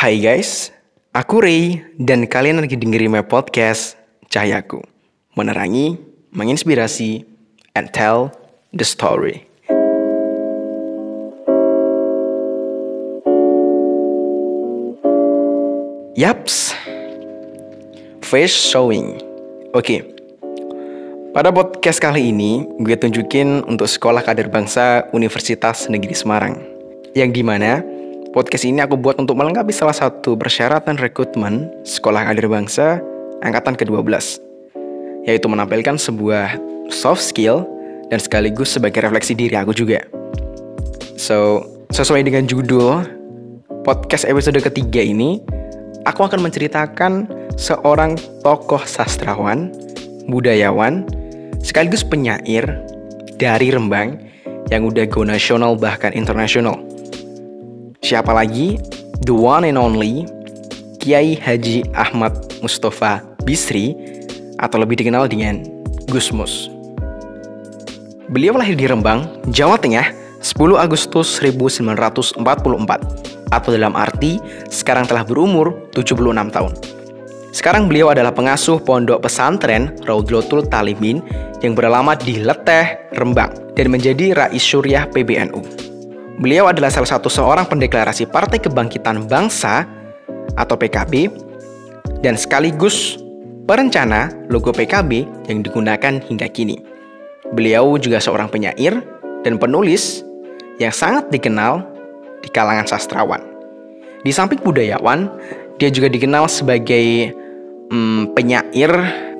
Hai guys, aku Ray dan kalian lagi dengerin my podcast Cahayaku. Menerangi, menginspirasi, and tell the story. Yaps, face showing. Oke, pada podcast kali ini gue tunjukin untuk Sekolah Kader Bangsa Universitas Negeri Semarang. Yang di mana podcast ini aku buat untuk melengkapi salah satu persyaratan rekrutmen Sekolah Kader Bangsa Angkatan ke-12. Yaitu menampilkan sebuah soft skill dan sekaligus sebagai refleksi diri aku juga. So, sesuai dengan judul podcast episode ketiga ini, aku akan menceritakan seorang tokoh sastrawan, budayawan, sekaligus penyair dari Rembang yang udah go nasional bahkan internasional. Siapa lagi? The one and only Kiai Haji Ahmad Mustafa Bisri atau lebih dikenal dengan Gusmus. Beliau lahir di Rembang, Jawa Tengah, 10 Agustus 1944 atau dalam arti sekarang telah berumur 76 tahun. Sekarang beliau adalah pengasuh pondok pesantren Raudlotul Talimin yang beralamat di Leteh, Rembang dan menjadi Rais Syuriah PBNU. Beliau adalah salah satu seorang pendeklarasi Partai Kebangkitan Bangsa atau PKB dan sekaligus perencana logo PKB yang digunakan hingga kini. Beliau juga seorang penyair dan penulis yang sangat dikenal di kalangan sastrawan. Di samping budayawan, dia juga dikenal sebagai hmm, penyair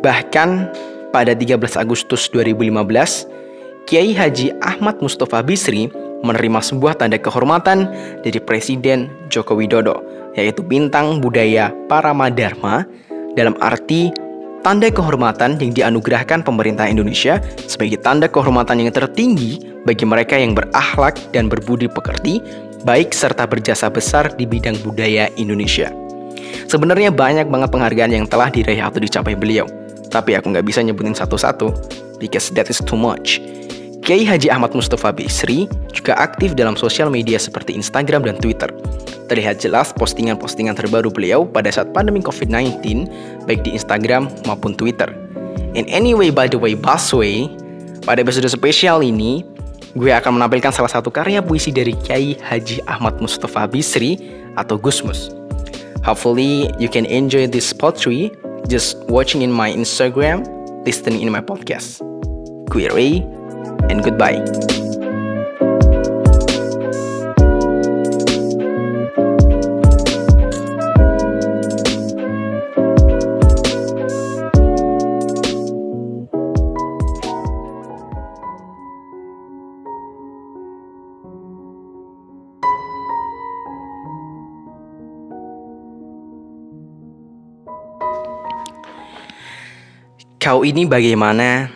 bahkan pada 13 Agustus 2015 Kiai Haji Ahmad Mustafa Bisri menerima sebuah tanda kehormatan dari Presiden Joko Widodo yaitu bintang budaya Paramadharma dalam arti tanda kehormatan yang dianugerahkan pemerintah Indonesia sebagai tanda kehormatan yang tertinggi bagi mereka yang berakhlak dan berbudi pekerti, baik serta berjasa besar di bidang budaya Indonesia. Sebenarnya banyak banget penghargaan yang telah diraih atau dicapai beliau, tapi aku nggak bisa nyebutin satu-satu, because that is too much. Kiai Haji Ahmad Mustafa Bisri juga aktif dalam sosial media seperti Instagram dan Twitter. Terlihat jelas postingan-postingan terbaru beliau pada saat pandemi COVID-19, baik di Instagram maupun Twitter. In anyway, by the way, Busway, pada episode spesial ini, gue akan menampilkan salah satu karya puisi dari Kiai Haji Ahmad Mustafa Bisri atau Gusmus. Hopefully, you can enjoy this poetry just watching in my Instagram, listening in my podcast. Gue Ray, and goodbye. Kau ini bagaimana,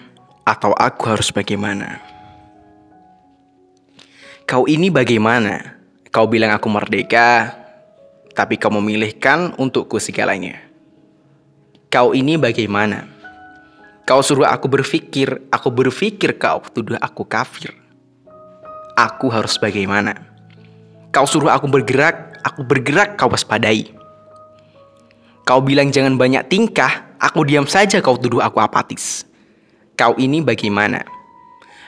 atau aku harus bagaimana? Kau ini bagaimana? Kau bilang aku merdeka, tapi kau memilihkan untukku segalanya. Kau ini bagaimana? Kau suruh aku berpikir, aku berpikir kau tuduh aku kafir. Aku harus bagaimana? Kau suruh aku bergerak, aku bergerak kau waspadai. Kau bilang jangan banyak tingkah, aku diam saja kau tuduh aku apatis. Kau ini bagaimana?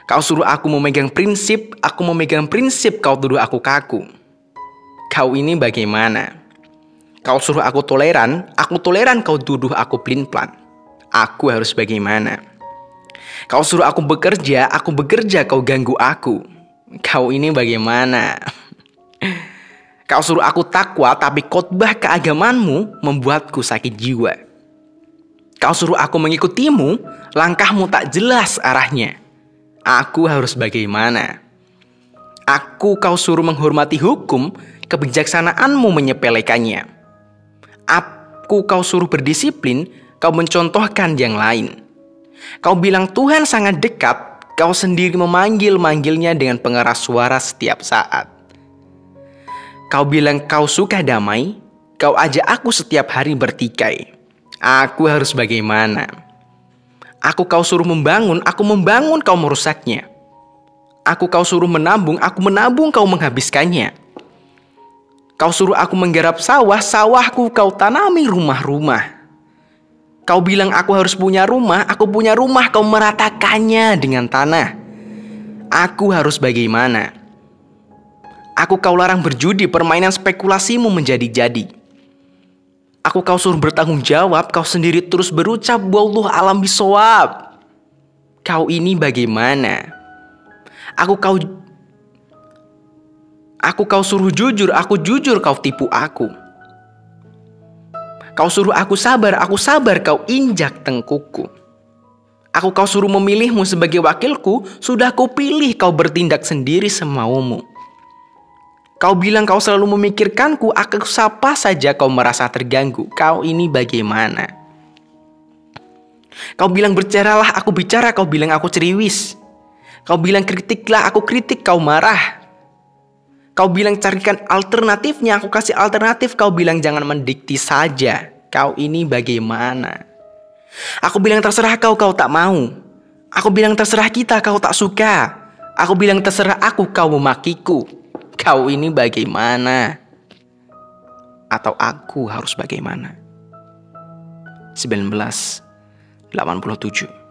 Kau suruh aku memegang prinsip, aku memegang prinsip kau tuduh aku kaku. Kau ini bagaimana? Kau suruh aku toleran, aku toleran kau tuduh aku plin-plan. Aku harus bagaimana? Kau suruh aku bekerja, aku bekerja kau ganggu aku. Kau ini bagaimana? Kau suruh aku takwa tapi khotbah keagamanmu membuatku sakit jiwa. Kau suruh aku mengikutimu, langkahmu tak jelas arahnya. Aku harus bagaimana? Aku kau suruh menghormati hukum, kebijaksanaanmu menyepelekannya. Aku kau suruh berdisiplin, kau mencontohkan yang lain. Kau bilang Tuhan sangat dekat, kau sendiri memanggil-manggilnya dengan pengeras suara setiap saat. Kau bilang kau suka damai, kau ajak aku setiap hari bertikai. Aku harus bagaimana? Aku kau suruh membangun, aku membangun kau merusaknya. Aku kau suruh menabung, aku menabung kau menghabiskannya. Kau suruh aku menggarap sawah, sawahku kau tanami rumah-rumah. Kau bilang aku harus punya rumah, aku punya rumah, kau meratakannya dengan tanah. Aku harus bagaimana? Aku kau larang berjudi, permainan spekulasimu menjadi-jadi. Aku kau suruh bertanggung jawab, kau sendiri terus berucap, Wallah alam bisawab. Kau ini bagaimana? Aku kau Aku kau suruh jujur, aku jujur kau tipu aku. Kau suruh aku sabar, aku sabar kau injak tengkuku. Aku kau suruh memilihmu sebagai wakilku, sudah kau pilih kau bertindak sendiri semaumu. Kau bilang kau selalu memikirkanku, aku sapa saja kau merasa terganggu. Kau ini bagaimana? Kau bilang bercaralah, aku bicara, kau bilang aku ceriwis. Kau bilang kritiklah, aku kritik, kau marah. Kau bilang carikan alternatifnya, aku kasih alternatif. Kau bilang jangan mendikti saja. Kau ini bagaimana? Aku bilang terserah kau, kau tak mau. Aku bilang terserah kita, kau tak suka. Aku bilang terserah aku, kau memakiku. Kau ini bagaimana? Atau aku harus bagaimana? 1987